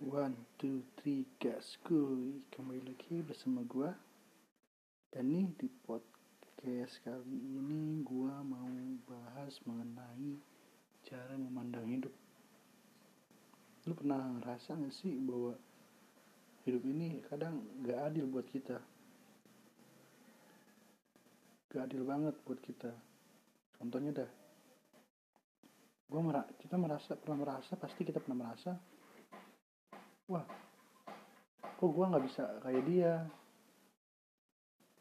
One, two, three, gas. Kuy Kembali lagi bersama gua Dan nih di podcast kali ini gua mau bahas mengenai cara memandang hidup. Lu pernah ngerasa gak sih bahwa hidup ini kadang gak adil buat kita? Gak adil banget buat kita. Contohnya dah gua merasa kita merasa pernah merasa pasti kita pernah merasa wah kok gue nggak bisa kayak dia?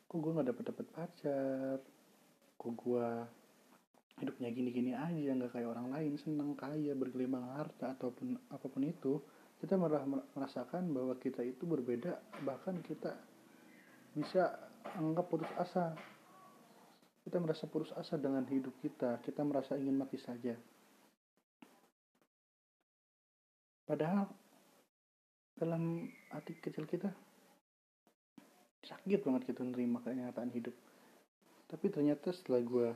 Kok gue nggak dapet dapet pacar? Kok gue hidupnya gini-gini aja nggak kayak orang lain seneng kaya bergelimang harta ataupun apa pun itu. Kita merasakan bahwa kita itu berbeda bahkan kita bisa anggap putus asa. Kita merasa putus asa dengan hidup kita kita merasa ingin mati saja. Padahal dalam hati kecil kita. Sakit banget gitu nerima kenyataan hidup. Tapi ternyata setelah gue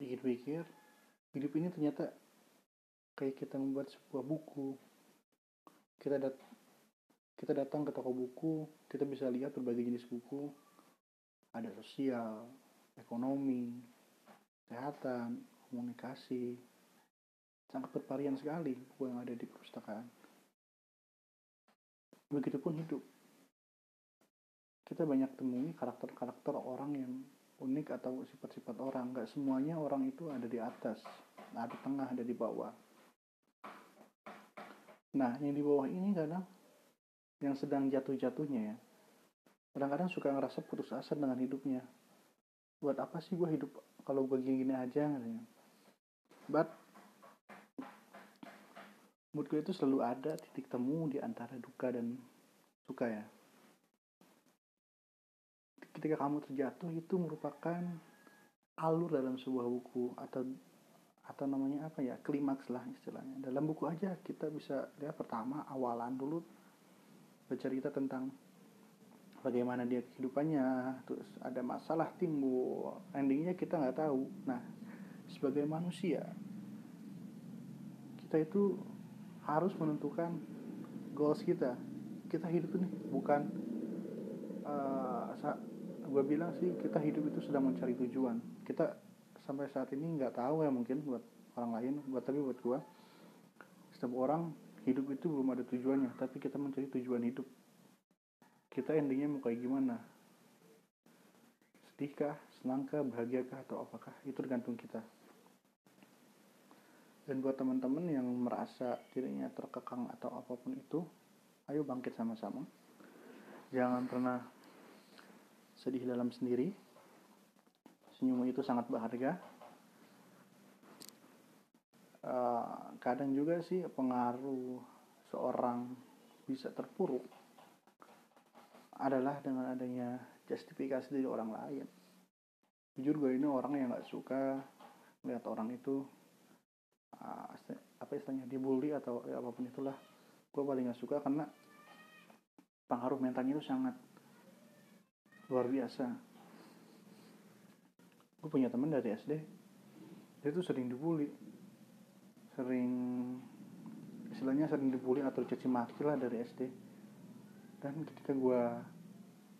pikir-pikir hidup ini ternyata kayak kita membuat sebuah buku. Kita dat kita datang ke toko buku kita bisa lihat berbagai jenis buku. Ada sosial ekonomi kesehatan komunikasi. Sangat bervarian sekali buku yang ada di perpustakaan begitupun hidup. Kita banyak temui karakter-karakter orang yang unik atau sifat-sifat orang. Nggak semuanya orang itu ada di atas ada di tengah ada di bawah. Nah yang di bawah ini kadang yang sedang jatuh-jatuhnya ya kadang-kadang suka ngerasa putus asa dengan hidupnya. Buat apa sih gue hidup kalau gue gini-gini aja but mood gue itu selalu ada titik temu di antara duka dan suka ya. Ketika kamu terjatuh itu merupakan alur dalam sebuah buku atau atau namanya apa ya klimaks lah istilahnya. Dalam buku aja kita bisa lihat pertama awalan dulu bercerita tentang bagaimana dia kehidupannya terus ada masalah timbul endingnya kita nggak tahu. Nah sebagai manusia kita itu harus menentukan goals kita. Kita hidup ini bukan uh, gue bilang sih kita hidup itu sedang mencari tujuan. Kita sampai saat ini nggak tahu ya mungkin buat orang lain buat tapi buat gue setiap orang hidup itu belum ada tujuannya tapi kita mencari tujuan hidup. Kita endingnya mau kayak gimana? Sedihkah senangkah bahagiakah atau apakah? Itu tergantung kita dan buat teman-teman yang merasa dirinya terkekang atau apa pun itu ayo bangkit sama-sama. Jangan pernah sedih dalam sendiri. Senyum itu sangat berharga. Uh, kadang juga sih pengaruh seorang bisa terpuruk adalah dengan adanya justifikasi dari orang lain. Jujur gue ini orang yang gak suka melihat orang itu uh, apa istilahnya dibully atau ya, apa pun itulah gue paling gak suka karena pengaruh mentalnya itu sangat luar biasa. Gue punya teman dari SD dia tuh sering dibully. Sering istilahnya sering dibully atau caci maki lah dari SD dan ketika gue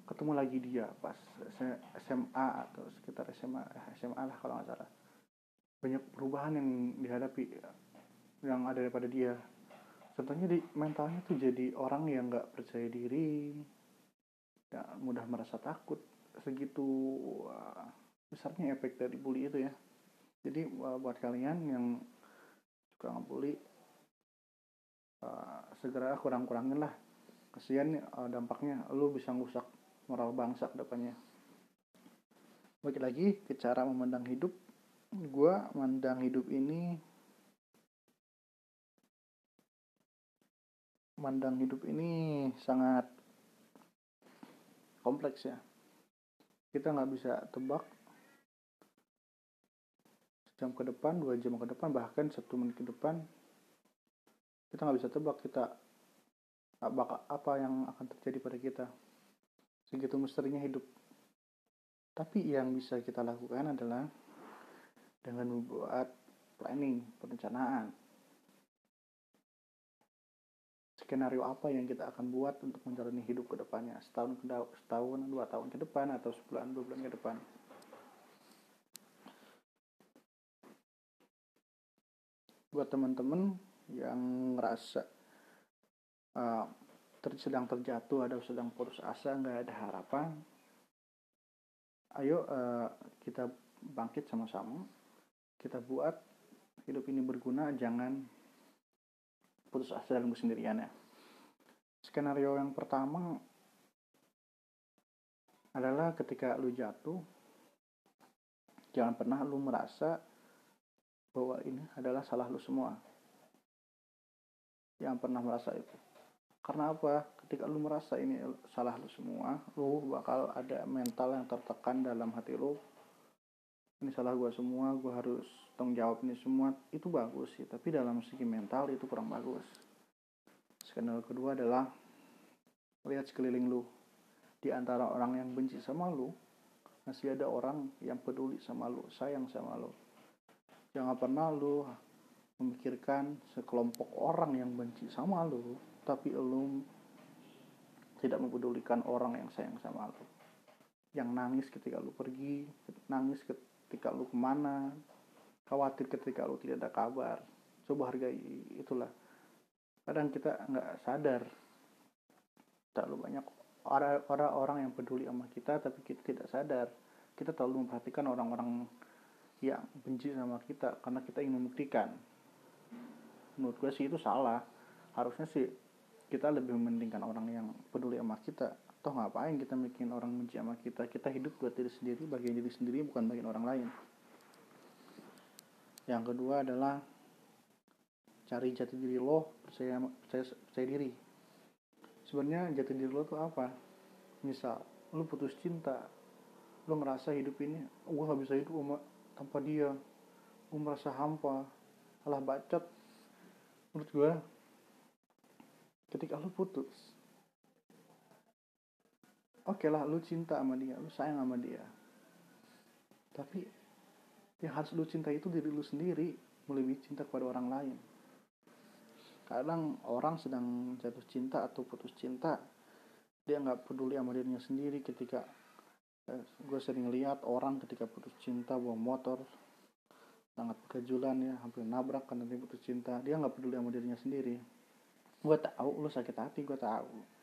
ketemu lagi dia pas SMA atau sekitar SMA SMA lah kalau nggak salah banyak perubahan yang dihadapi yang ada daripada dia. Contohnya di mentalnya tuh jadi orang yang nggak percaya diri ya mudah merasa takut segitu uh, besarnya efek dari bully itu ya. Jadi uh, buat kalian yang suka ngebully uh, segera kurang-kurangin lah. Kesian uh, dampaknya. Lu bisa ngusak moral bangsa depannya. Balik lagi ke cara memandang hidup gue mandang hidup ini mandang hidup ini sangat kompleks ya. Kita nggak bisa tebak jam ke depan dua jam ke depan bahkan satu menit ke depan kita nggak bisa tebak kita apa yang akan terjadi pada kita. Segitu misterinya hidup. Tapi yang bisa kita lakukan adalah dengan membuat planning, perencanaan. skenario apa yang kita akan buat untuk menjalani hidup ke depannya? Setahun setahun dua tahun ke depan atau sebulan dua bulan ke depan? Buat teman-teman yang ngerasa uh, ter sedang terjatuh atau sedang putus asa nggak ada harapan ayo uh, kita bangkit sama-sama kita buat hidup ini berguna jangan putus asa dalam kesendirian ya. Skenario yang pertama adalah ketika lu jatuh jangan pernah lu merasa bahwa ini adalah salah lu semua. Jangan pernah merasa itu. Karena apa? Ketika lu merasa ini salah lu semua lu bakal ada mental yang tertekan dalam hati lu ini salah gue semua gue harus tanggung jawab ini semua. Itu bagus sih tapi dalam segi mental itu kurang bagus. Skenario kedua adalah lihat sekeliling lu. Di antara orang yang benci sama lu masih ada orang yang peduli sama lu sayang sama lu. Jangan pernah lu memikirkan sekelompok orang yang benci sama lu tapi lu tidak mempedulikan orang yang sayang sama lu. Yang nangis ketika lu pergi nangis ketika lu ke mana khawatir ketika lu tidak ada kabar. Coba hargai itulah. Kadang kita nggak sadar terlalu banyak orang-orang yang peduli sama kita tapi kita tidak sadar. Kita terlalu memperhatikan orang-orang yang benci sama kita karena kita ingin membuktikan. Menurut gue sih itu salah. Harusnya sih kita lebih mementingkan orang yang peduli sama kita toh ngapain kita bikin orang benci sama kita? Kita hidup buat diri sendiri bagian diri sendiri bukan bagian orang lain. Yang kedua adalah cari jati diri lo percaya percaya, percaya diri. Sebenarnya jati diri lo tuh apa? Misal lo putus cinta lo ngerasa hidup ini gue gak bisa hidup tanpa dia. Gue merasa hampa alah bacot. Menurut gue ketika lo putus oke okay lah lo cinta sama dia lo sayang sama dia. Tapi yang harus lu cinta itu diri lu sendiri melebihi cinta kepada orang lain. Kadang orang sedang jatuh cinta atau putus cinta dia nggak peduli sama dirinya sendiri ketika eh, gue sering lihat orang ketika putus cinta bawa motor sangat kejulan ya hampir nabrak karena dia putus cinta dia nggak peduli sama dirinya sendiri. Gue tahu lu sakit hati gue tahu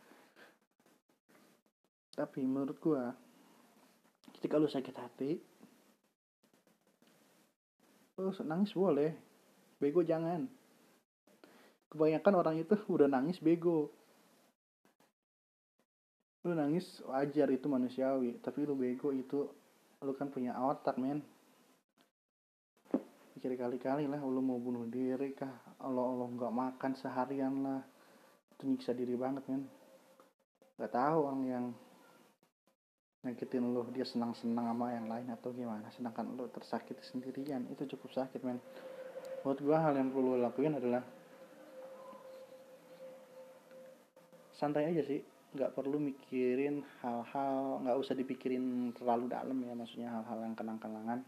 tapi menurut gue ketika lu sakit hati oh nangis boleh. Bego jangan. Kebanyakan orang itu udah nangis bego. Lu nangis wajar itu manusiawi tapi lu bego itu lu kan punya otak men. Pikir kali-kali lah lu mau bunuh diri kah? Allah Allah nggak makan seharian lah. Itu nyiksa diri banget men. Nggak tahu orang yang nyakitin lo dia senang-senang sama yang lain atau gimana? Sedangkan lo tersakiti sendirian itu cukup sakit men. Buat gua hal yang perlu lo lakuin adalah santai aja sih. Nggak perlu mikirin hal-hal nggak usah dipikirin terlalu dalam ya maksudnya hal-hal yang kenang-kenangan.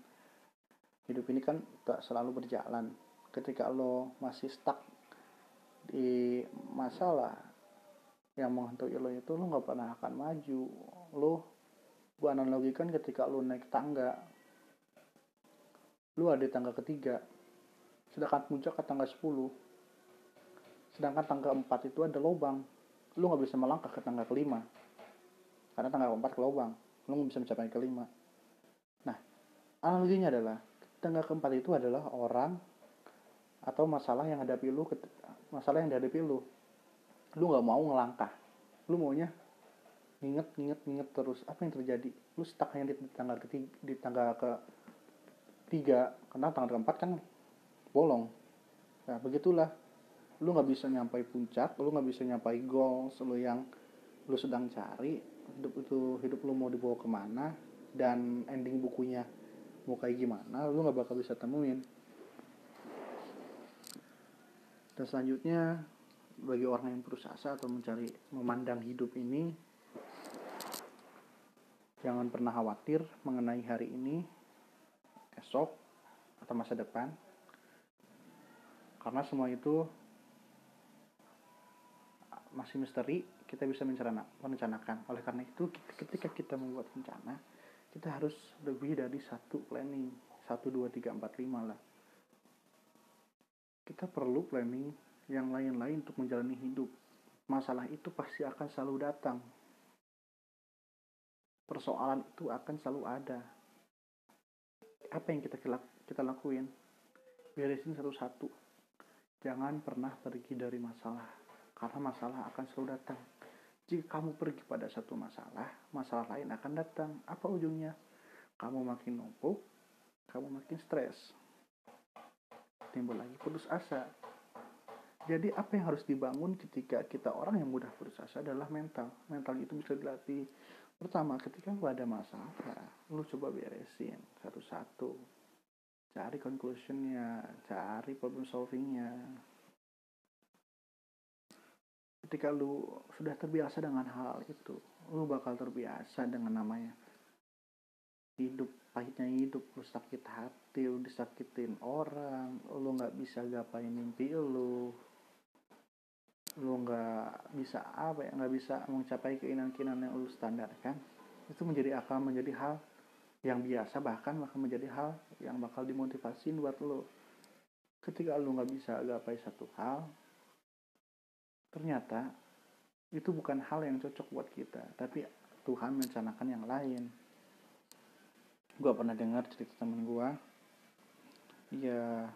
Hidup ini kan tak selalu berjalan. Ketika lo masih stuck di masalah yang menghantui lo itu lo nggak pernah akan maju. Lo gue analogikan ketika lu naik tangga. Lu ada di tangga ketiga sedangkan puncak ke tangga 10 sedangkan tangga 4 itu ada lubang. Lu nggak bisa melangkah ke tangga kelima karena tangga 4 ke lubang. Lu nggak bisa mencapai kelima. Nah analoginya adalah tangga keempat itu adalah orang atau masalah yang hadapi lu masalah yang dihadapi lu. Lu nggak mau ngelangkah. Lu maunya inget inget inget terus apa yang terjadi? Lu stuck hanya di tangga ketiga di tangga ke tiga karena tangga keempat kan bolong. Nah begitulah. Lu nggak bisa nyampai puncak lu nggak bisa nyampai goals lu yang lu sedang cari hidup itu hidup lu mau dibawa ke mana dan ending bukunya mau kayak gimana lu nggak bakal bisa temuin. Dan selanjutnya bagi orang yang berusaha atau mencari memandang hidup ini Jangan pernah khawatir mengenai hari ini, esok, atau masa depan. Karena semua itu masih misteri kita bisa merencanakan. Oleh karena itu ketika kita membuat rencana kita harus lebih dari satu planning. Satu dua tiga empat lima lah. Kita perlu planning yang lain-lain untuk menjalani hidup. Masalah itu pasti akan selalu datang persoalan itu akan selalu ada. Apa yang kita kita lakuin? Beresin satu-satu. Jangan pernah pergi dari masalah karena masalah akan selalu datang. Jika kamu pergi pada satu masalah masalah lain akan datang. Apa ujungnya? Kamu makin numpuk kamu makin stres. Timbul lagi putus asa. Jadi apa yang harus dibangun ketika kita orang yang mudah putus asa adalah mental. Mental itu bisa dilatih. Pertama, ketika lu ada masalah, lu coba beresin satu-satu. Cari conclusionnya, cari problem solvingnya. Ketika lu sudah terbiasa dengan hal itu, lu bakal terbiasa dengan namanya hidup pahitnya hidup lu sakit hati lu disakitin orang lu nggak bisa gapain mimpi lu lu nggak bisa apa ya nggak bisa mencapai keinginan-keinginan yang lu standar kan itu menjadi akan menjadi hal yang biasa bahkan akan menjadi hal yang bakal dimotivasi buat lu. Ketika lu nggak bisa gapai satu hal ternyata itu bukan hal yang cocok buat kita tapi Tuhan merencanakan yang lain. Gue pernah dengar cerita temen gue ya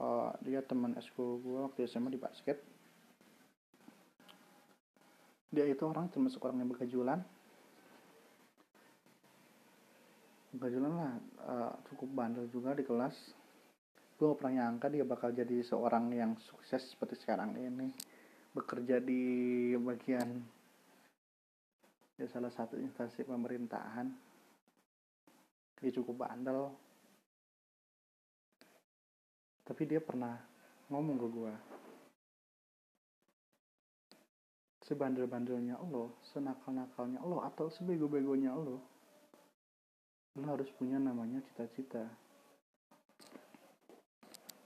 uh, dia teman eskul gue waktu SMA di basket. Dia itu orang termasuk orang yang berkejulan berkejulan lah uh, cukup bandel juga di kelas. Gue gak pernah nyangka dia bakal jadi seorang yang sukses seperti sekarang ini. Bekerja di bagian ya salah satu instansi pemerintahan. Dia cukup bandel tapi dia pernah ngomong ke gue sebandel-bandelnya lo senakal-nakalnya lo atau sebego-begonya lo lo harus punya namanya cita-cita.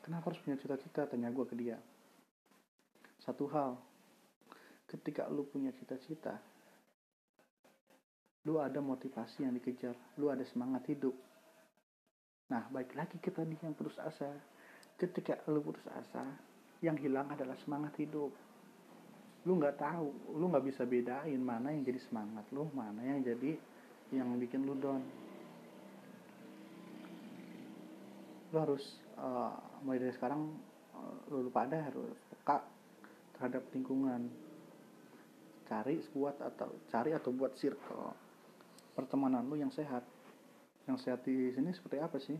Kenapa harus punya cita-cita? tanya gue ke dia. Satu hal ketika lo punya cita-cita lu ada motivasi yang dikejar lu ada semangat hidup. Nah baik lagi kita nih yang terus asa ketika lu putus asa yang hilang adalah semangat hidup. Lu nggak tahu lu nggak bisa bedain mana yang jadi semangat lu mana yang jadi yang bikin lu down. Lu harus uh, mulai dari sekarang uh, lu pada harus peka terhadap lingkungan. Cari buat atau cari atau buat circle pertemanan lu yang sehat. Yang sehat di sini seperti apa sih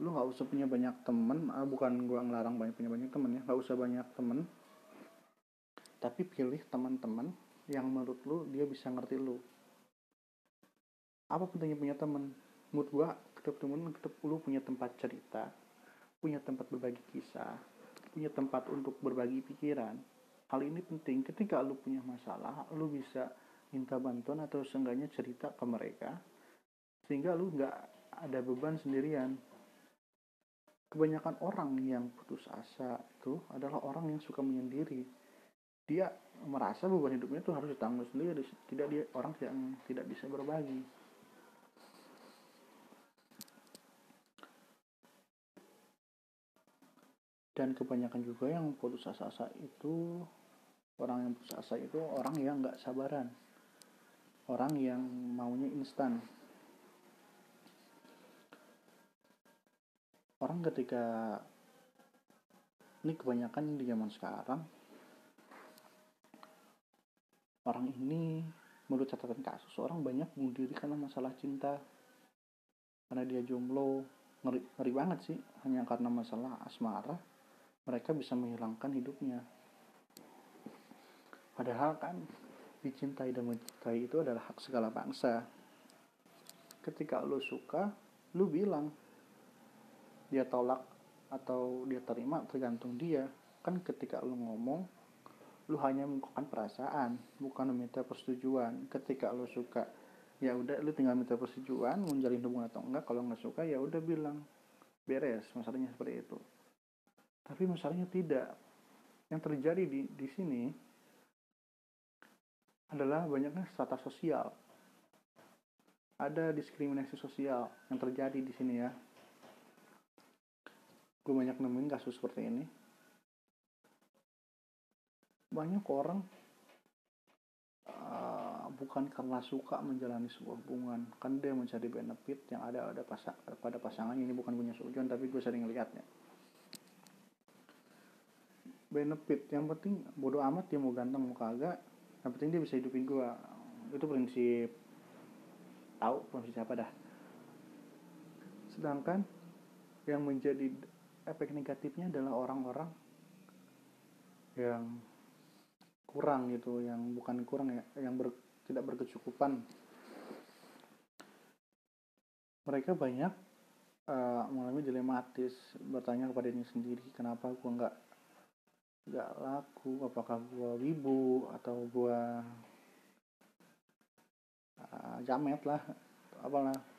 lu nggak usah punya banyak temen ah, bukan gua ngelarang banyak punya banyak temen ya nggak usah banyak temen. Tapi pilih teman-teman yang menurut lu dia bisa ngerti lu. Apa pentingnya punya temen? Menurut gua ketep temen ketep lu punya tempat cerita punya tempat berbagi kisah punya tempat untuk berbagi pikiran. Hal ini penting. Ketika lu punya masalah lu bisa minta bantuan atau seenggaknya cerita ke mereka sehingga lu nggak ada beban sendirian kebanyakan orang yang putus asa itu adalah orang yang suka menyendiri. Dia merasa beban hidupnya itu harus ditanggung sendiri tidak dia orang yang tidak bisa berbagi. Dan kebanyakan juga yang putus asa itu orang yang putus asa itu orang yang nggak sabaran. Orang yang maunya instan orang ketika ini kebanyakan di zaman sekarang orang ini menurut catatan kasus orang banyak bunuh diri karena masalah cinta. Karena dia jomblo ngeri, ngeri banget sih. Hanya karena masalah asmara mereka bisa menghilangkan hidupnya. Padahal kan dicintai dan mencintai itu adalah hak segala bangsa. Ketika lu suka lu bilang dia tolak atau dia terima tergantung dia. Kan ketika lu ngomong lu hanya mengungkapkan perasaan bukan meminta persetujuan. Ketika lu suka ya udah lu tinggal minta persetujuan mau jalin hubungan atau enggak. Kalau nggak suka ya udah bilang beres masalahnya seperti itu. Tapi masalahnya tidak. Yang terjadi di di sini adalah banyaknya strata sosial. Ada diskriminasi sosial yang terjadi di sini ya gue banyak nemuin kasus seperti ini. Banyak orang uh, bukan karena suka menjalani sebuah hubungan. Kan dia mencari benefit yang ada ada pasang pada pasangannya ini bukan punya sujon tapi gue sering lihatnya benefit yang penting bodoh amat dia mau ganteng mau kagak. Yang penting dia bisa hidupin gue itu prinsip. Tahu prinsip siapa dah. Sedangkan yang menjadi efek negatifnya adalah orang-orang yang kurang gitu yang bukan kurang ya yang ber, tidak berkecukupan. Mereka banyak uh, mengalami dilematis bertanya kepada diri sendiri kenapa gua nggak nggak laku? Apakah gua wibu atau gua uh, jamet lah apalah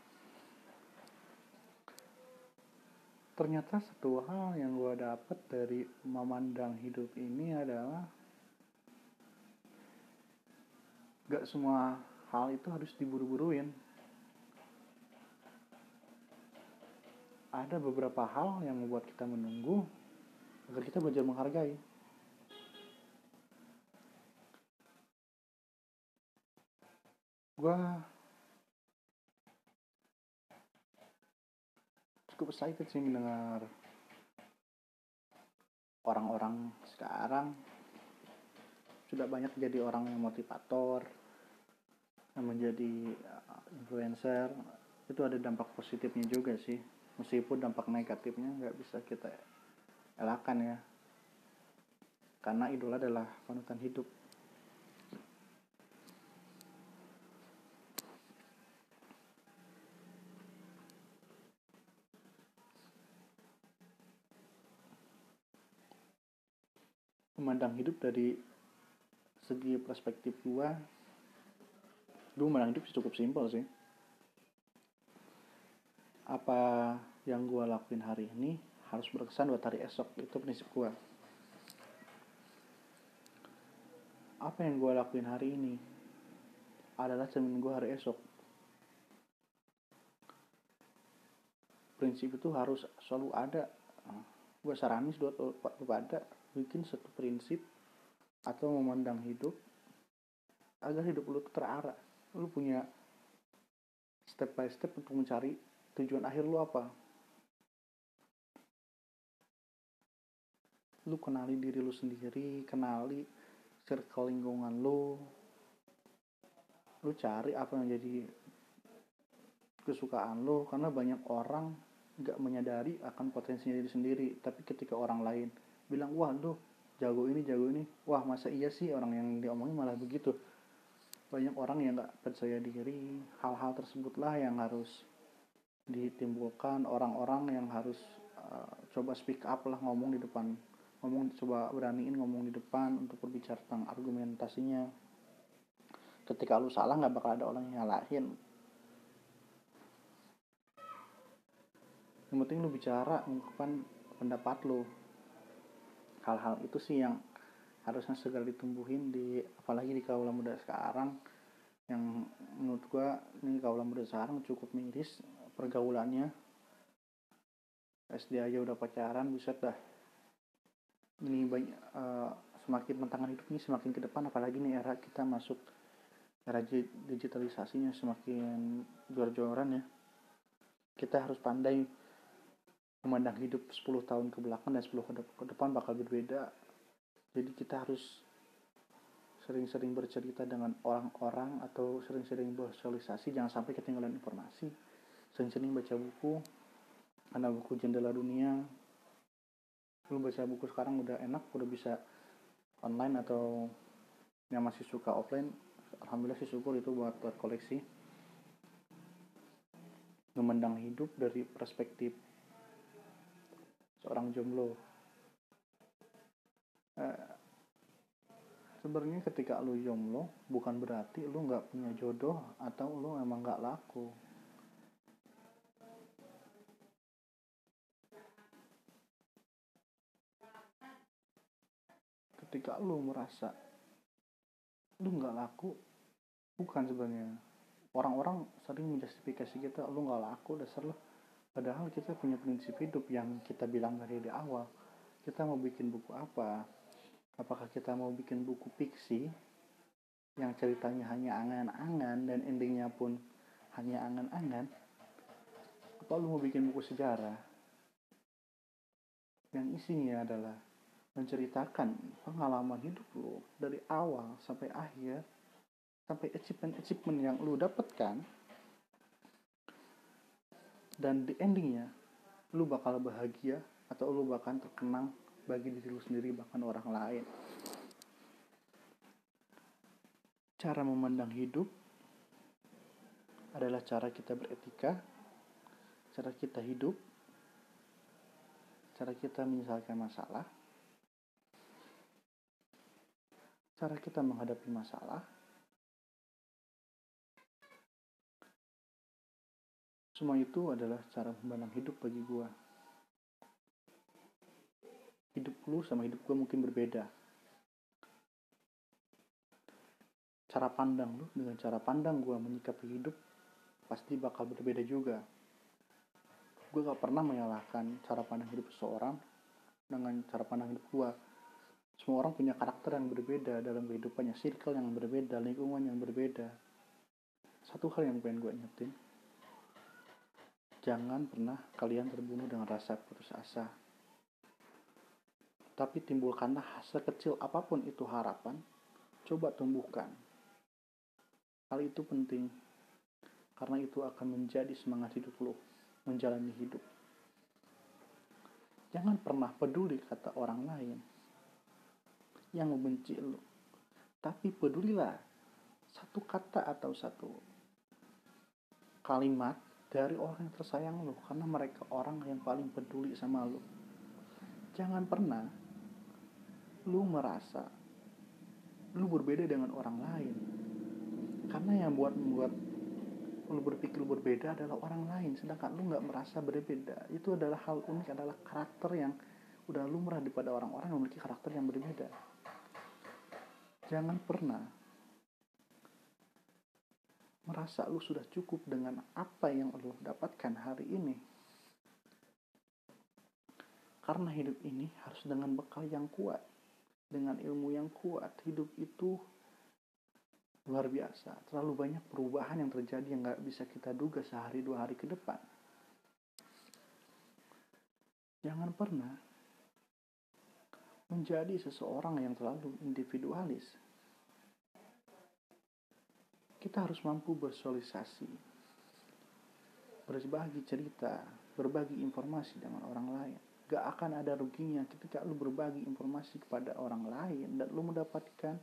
ternyata satu hal yang gue dapet dari memandang hidup ini adalah gak semua hal itu harus diburu-buruin. Ada beberapa hal yang membuat kita menunggu agar kita belajar menghargai. Gue cukup excited sih mendengar orang-orang sekarang. Sudah banyak jadi orang yang motivator yang menjadi uh, influencer. Itu ada dampak positifnya juga sih. Meskipun dampak negatifnya nggak bisa kita elakkan ya. Karena idola adalah panutan hidup memandang hidup dari segi perspektif gua gue memandang hidup cukup simpel sih. Apa yang gua lakuin hari ini harus berkesan buat hari esok itu prinsip gua. Apa yang gua lakuin hari ini adalah cermin gua hari esok. Prinsip itu harus selalu ada. Gue saranin buat pada bikin satu prinsip atau memandang hidup agar hidup lu terarah. Lu punya step by step untuk mencari tujuan akhir lu apa. Lu kenali diri lu sendiri kenali circle lingkungan lu. Lu cari apa yang jadi kesukaan lu karena banyak orang nggak menyadari akan potensinya diri sendiri tapi ketika orang lain bilang wah lu jago ini jago ini. Wah masa iya sih orang yang diomongin malah begitu. Banyak orang yang nggak percaya diri hal-hal tersebutlah yang harus ditimbulkan orang-orang yang harus uh, coba speak up lah ngomong di depan ngomong coba beraniin ngomong di depan untuk berbicara tentang argumentasinya. Ketika lu salah nggak bakal ada orang yang nyalahin. Yang penting lu bicara mengungkapkan pendapat lu hal-hal itu sih yang harusnya segera ditumbuhin di apalagi di kaula muda sekarang. Yang menurut gua ini kaula muda sekarang cukup miris pergaulannya. SD aja udah pacaran buset dah. Ini banyak uh, semakin tantangan ini semakin ke depan apalagi nih era kita masuk era digitalisasinya semakin jor-joran ya. Kita harus pandai memandang hidup 10 tahun ke belakang dan 10 ke depan bakal berbeda. Jadi kita harus sering-sering bercerita dengan orang-orang atau sering-sering bersosialisasi. Jangan sampai ketinggalan informasi. Sering-sering baca buku. Karena buku jendela dunia. Lu baca buku sekarang udah enak udah bisa online atau yang masih suka offline alhamdulillah sih syukur itu buat buat koleksi. Memandang hidup dari perspektif seorang jomblo. Eh, sebenarnya ketika lu jomblo bukan berarti lu nggak punya jodoh atau lu emang nggak laku. Ketika lu merasa lu nggak laku bukan sebenarnya. Orang-orang sering menjustifikasi kita lu nggak laku dasar lu padahal kita punya prinsip hidup yang kita bilang dari di awal. Kita mau bikin buku apa? Apakah kita mau bikin buku fiksi yang ceritanya hanya angan-angan dan endingnya pun hanya angan-angan? Apa lu mau bikin buku sejarah yang isinya adalah menceritakan pengalaman hidup lu dari awal sampai akhir sampai achievement-achievement yang lu dapatkan dan di endingnya lu bakal bahagia atau lu bahkan terkenang bagi diri lu sendiri bahkan orang lain. Cara memandang hidup adalah cara kita beretika cara kita hidup cara kita menyelesaikan masalah cara kita menghadapi masalah, semua itu adalah cara memandang hidup bagi gue. Hidup lu sama hidup gue mungkin berbeda. Cara pandang lu dengan cara pandang gue menyikapi hidup pasti bakal berbeda juga. Gue gak pernah menyalahkan cara pandang hidup seseorang dengan cara pandang hidup gue semua orang punya karakter yang berbeda dalam kehidupannya, circle yang berbeda, lingkungan yang berbeda. Satu hal yang pengen gue ingetin, jangan pernah kalian terbunuh dengan rasa putus asa. Tapi timbulkanlah sekecil apa pun itu harapan, coba tumbuhkan. Hal itu penting, karena itu akan menjadi semangat hidup lo, menjalani hidup. Jangan pernah peduli kata orang lain yang membenci lo. Tapi pedulilah satu kata atau satu kalimat dari orang yang tersayang lo karena mereka orang yang paling peduli sama lo. Jangan pernah lu merasa lu berbeda dengan orang lain. Karena yang buat membuat lu berpikir berbeda adalah orang lain sedangkan lu nggak merasa berbeda itu adalah hal unik adalah karakter yang udah lumrah daripada orang-orang yang memiliki karakter yang berbeda Jangan pernah merasa lu sudah cukup dengan apa yang lu dapatkan hari ini. Karena hidup ini harus dengan bekal yang kuat, dengan ilmu yang kuat. Hidup itu luar biasa. Terlalu banyak perubahan yang terjadi yang gak bisa kita duga sehari dua hari ke depan. Jangan pernah menjadi seseorang yang terlalu individualis. Kita harus mampu bersosialisasi, berbagi cerita, berbagi informasi dengan orang lain. Gak akan ada ruginya ketika lu berbagi informasi kepada orang lain dan lu mendapatkan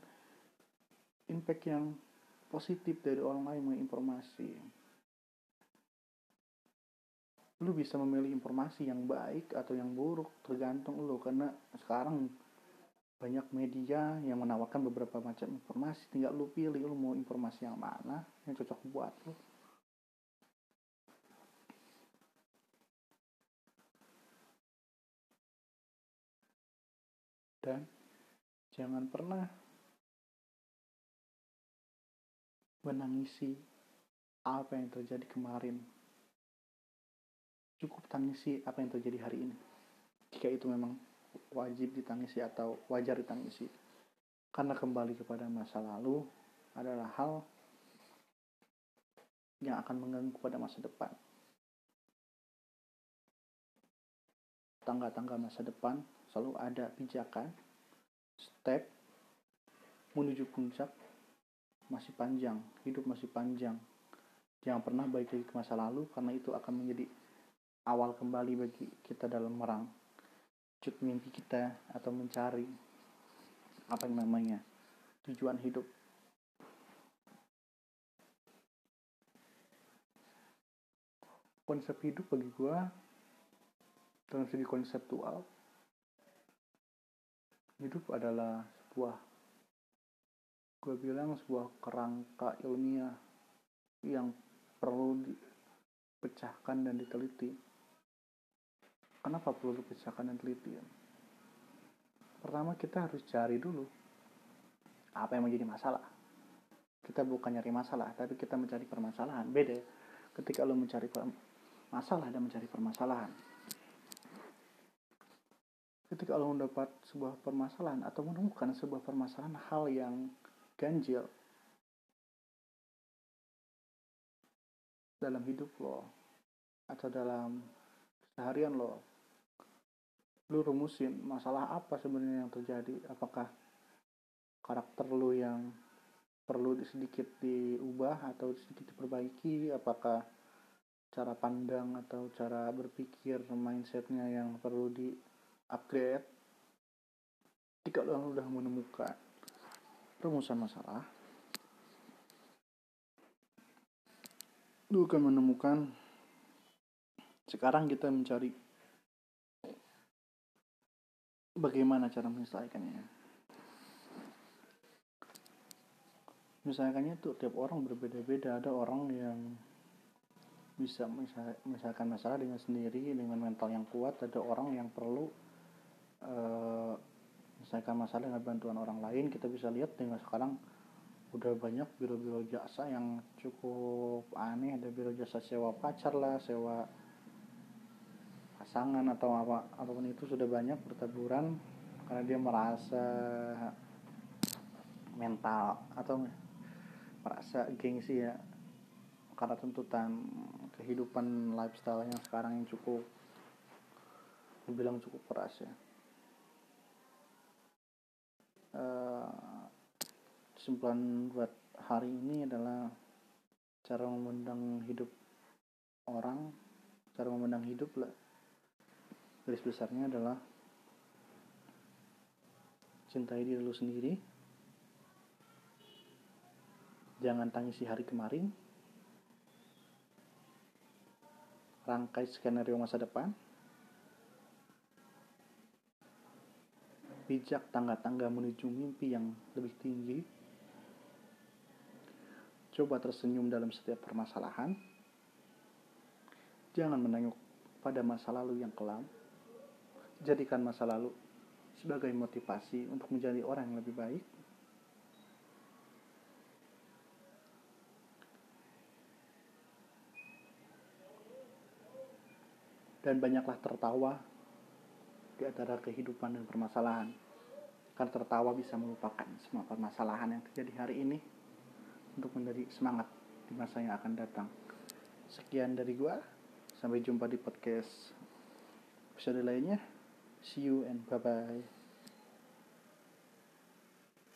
impact yang positif dari orang lain menginformasi lu bisa memilih informasi yang baik atau yang buruk tergantung lu karena sekarang banyak media yang menawarkan beberapa macam informasi. Tinggal lu pilih lu mau informasi yang mana yang cocok buat lu. Dan jangan pernah menangisi apa yang terjadi kemarin. Cukup tangisi apa yang terjadi hari ini. Jika itu memang wajib ditangisi atau wajar ditangisi. Karena kembali kepada masa lalu adalah hal yang akan mengganggu pada masa depan. Tangga-tangga masa depan selalu ada pijakan step menuju puncak masih panjang hidup masih panjang. Jangan pernah balik lagi ke masa lalu karena itu akan menjadi awal kembali bagi kita dalam merang cut mimpi kita atau mencari apa yang namanya tujuan hidup. Konsep hidup bagi gue dalam segi konseptual hidup adalah sebuah gue bilang sebuah kerangka ilmiah yang perlu dipecahkan dan diteliti Kenapa perlu dipecahkan dan teliti? pertama kita harus cari dulu apa yang menjadi masalah. Kita bukan nyari masalah tapi kita mencari permasalahan. Beda ketika lo mencari masalah dan mencari permasalahan. Ketika lo mendapat sebuah permasalahan atau menemukan sebuah permasalahan hal yang ganjil dalam hidup lo atau dalam seharian lo lu rumusin masalah apa sebenarnya yang terjadi? Apakah karakter lu yang perlu sedikit diubah atau sedikit diperbaiki? Apakah cara pandang atau cara berpikir mindsetnya yang perlu di upgrade jika lo sudah menemukan rumusan masalah lu akan menemukan sekarang kita mencari bagaimana cara menyelesaikannya misalkannya tuh tiap orang berbeda-beda. Ada orang yang bisa menyelesaikan masalah dengan sendiri dengan mental yang kuat. Ada orang yang perlu uh, menyelesaikan masalah dengan bantuan orang lain. Kita bisa lihat dengan sekarang udah banyak biro-biro jasa yang cukup aneh. Ada biro jasa sewa pacar lah sewa pasangan atau apa apa pun itu sudah banyak bertaburan karena dia merasa mental atau merasa gengsi ya karena tuntutan kehidupan lifestyle yang sekarang yang cukup dibilang cukup keras ya. Uh, kesimpulan buat hari ini adalah cara memandang hidup orang cara memandang hidup lah garis besarnya adalah cintai diri lu sendiri. Jangan tangisi hari kemarin. Rangkai skenario masa depan. Bijak tangga-tangga menuju mimpi yang lebih tinggi. Coba tersenyum dalam setiap permasalahan. Jangan menengok pada masa lalu yang kelam jadikan masa lalu sebagai motivasi untuk menjadi orang yang lebih baik. Dan banyaklah tertawa di antara kehidupan dan permasalahan. Karena tertawa bisa melupakan semua permasalahan yang terjadi hari ini untuk menjadi semangat di masa yang akan datang. Sekian dari gua. Sampai jumpa di podcast episode lainnya. See you and bye bye.